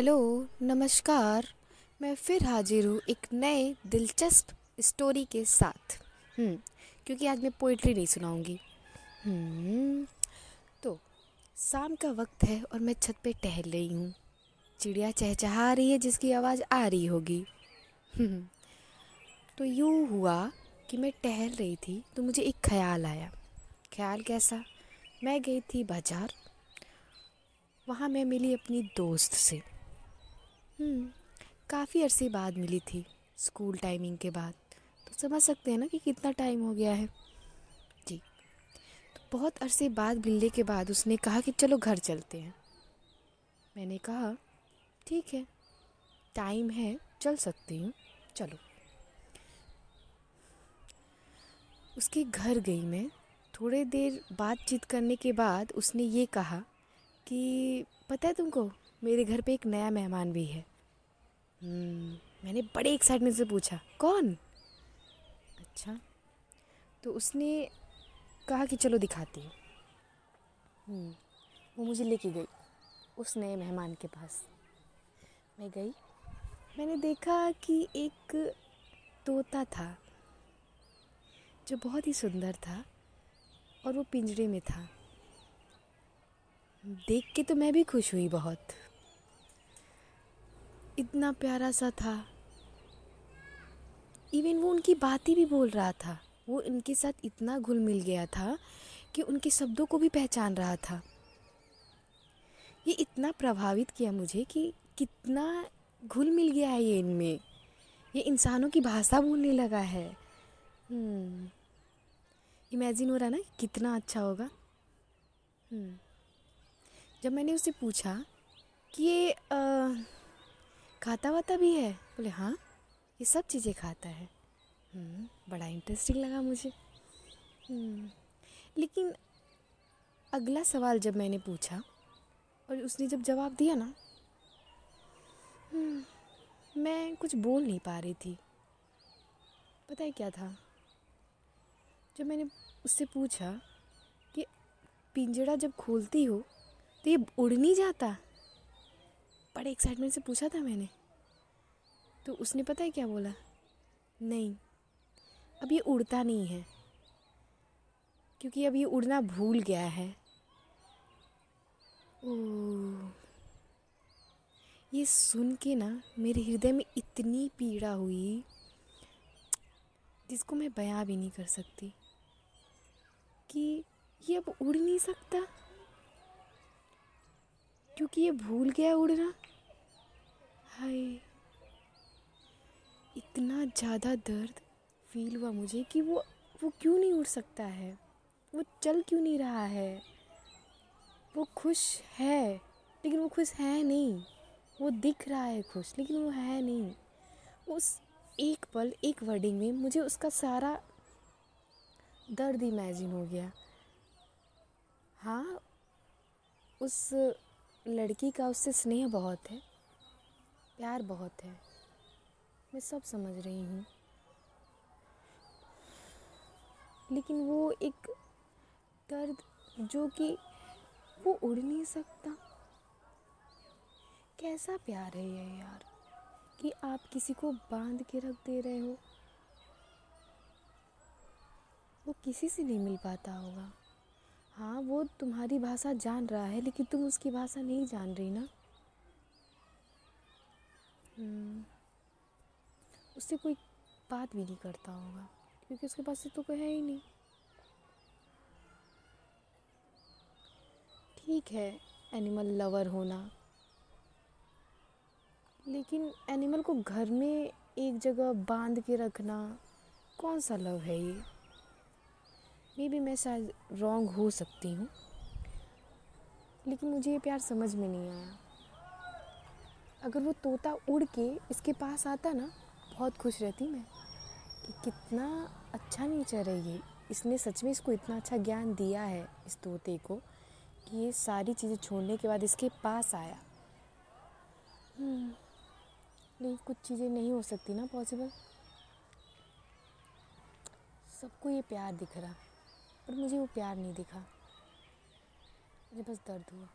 Hello नमस्कार। मैं फिर हाजिर हूँ एक नए दिलचस्प स्टोरी के साथ। हम्म, क्योंकि आज मैं पोइट्री नहीं सुनाऊँगी। हम्म, तो शाम का वक्त है और मैं छत पे टहल रही हूँ। चिड़िया चहचहा रही है जिसकी आवाज़ आ रही होगी। हम्म, तो यूँ हुआ कि मैं टहल रही थी तो मुझे एक ख्याल आया। ख्याल कैसा? मैं गई थी बाज़ार। वहाँ मैं मिली अपनी दोस्त से। काफ़ी अरसे बाद मिली थी स्कूल टाइमिंग के बाद। तो समझ सकते हैं ना कि कितना टाइम हो गया है। जी तो बहुत अरसे बाद मिलने के बाद उसने कहा कि चलो घर चलते हैं। मैंने कहा ठीक है टाइम है चल सकती हूँ चलो। उसके घर गई मैं। थोड़े देर बातचीत करने के बाद उसने ये कहा कि पता है तुमको मेरे घर पे एक नया मेहमान भी है। हम्म, मैंने बड़े एक्साइटमेंट से पूछा कौन? अच्छा तो उसने कहा कि चलो दिखाती हूँ। हम्म, वो मुझे लेके गई उस नए मेहमान के पास। मैं गई मैंने देखा कि एक तोता था जो बहुत ही सुंदर था और वो पिंजरे में था। देख के तो मैं भी खुश हुई बहुत। इतना प्यारा सा था। इवन वो उनकी बातें भी बोल रहा था। वो इनके साथ इतना घुल मिल गया था कि उनके शब्दों को भी पहचान रहा था। ये इतना प्रभावित किया मुझे कि कितना घुल मिल गया है ये इनमें। ये इंसानों की भाषा बोलने लगा है। Imagine hmm. हो रहा ना कितना अच्छा होगा। हम्म। जब मैंने उससे पूछा कि ये आ, खाता वाता भी है? बोले हाँ ये सब चीज़ें खाता है। हम्म, बड़ा इंटरेस्टिंग लगा मुझे। हम्म, लेकिन अगला सवाल जब मैंने पूछा और उसने जब जवाब दिया ना हम्म, मैं कुछ बोल नहीं पा रही थी। पता है क्या था? जब मैंने उससे पूछा कि पिंजड़ा जब खोलती हो तो ये उड़ नहीं जाता? बड़े एक्साइटमेंट से पूछा था मैंने। तो उसने पता है क्या बोला? नहीं, अब ये उड़ता नहीं है। क्योंकि अब ये उड़ना भूल गया है। ओ ये सुन के ना मेरे हृदय में इतनी पीड़ा हुई, जिसको मैं बयां भी नहीं कर सकती, कि ये अब उड़ नहीं सकता। क्योंकि ये भूल गया उड़ना। इतना ज़्यादा दर्द फील हुआ मुझे कि वो वो क्यों नहीं उड़ सकता है? वो चल क्यों नहीं रहा है? वो खुश है, लेकिन वो खुश है नहीं। वो दिख रहा है खुश, लेकिन वो है नहीं। उस एक पल, एक वर्डिंग में मुझे उसका सारा दर्द इमेजिन हो गया। हाँ उस लड़की का, उससे स्नेह बहुत है, प्यार बहुत है। मैं सब समझ रही हूँ। लेकिन वो एक दर्द जो कि वो उड़ नहीं सकता। कैसा प्यार है ये यार कि आप किसी को बाँध के रख दे रहे हो। वो किसी से नहीं मिल पाता होगा। हाँ वो तुम्हारी भाषा जान रहा है लेकिन तुम उसकी भाषा नहीं जान रही ना? हम्म, उससे कोई बात भी नहीं करता होगा, क्योंकि उसके पास तो कोई है ही नहीं। ठीक है एनिमल लवर होना। लेकिन एनिमल को घर में एक जगह बाँध के रखना, कौन सा लव है ये? मे भी मैं शायद रॉन्ग हो सकती हूँ, लेकिन मुझे ये प्यार समझ में नहीं आया। अगर वो तोता उड़ के इसके पास आता ना बहुत खुश रहती मैं कि कितना अच्छा नेचर है ये। इसने सच में इसको इतना अच्छा ज्ञान दिया है इस तोते को कि ये सारी चीज़ें छोड़ने के बाद इसके पास आया। हम्म, लेकिन कुछ चीज़ें नहीं हो सकती ना पॉसिबल सबको ये प्यार दिख रहा पर मुझे वो प्यार नहीं दिखा। मुझे बस दर्द हुआ।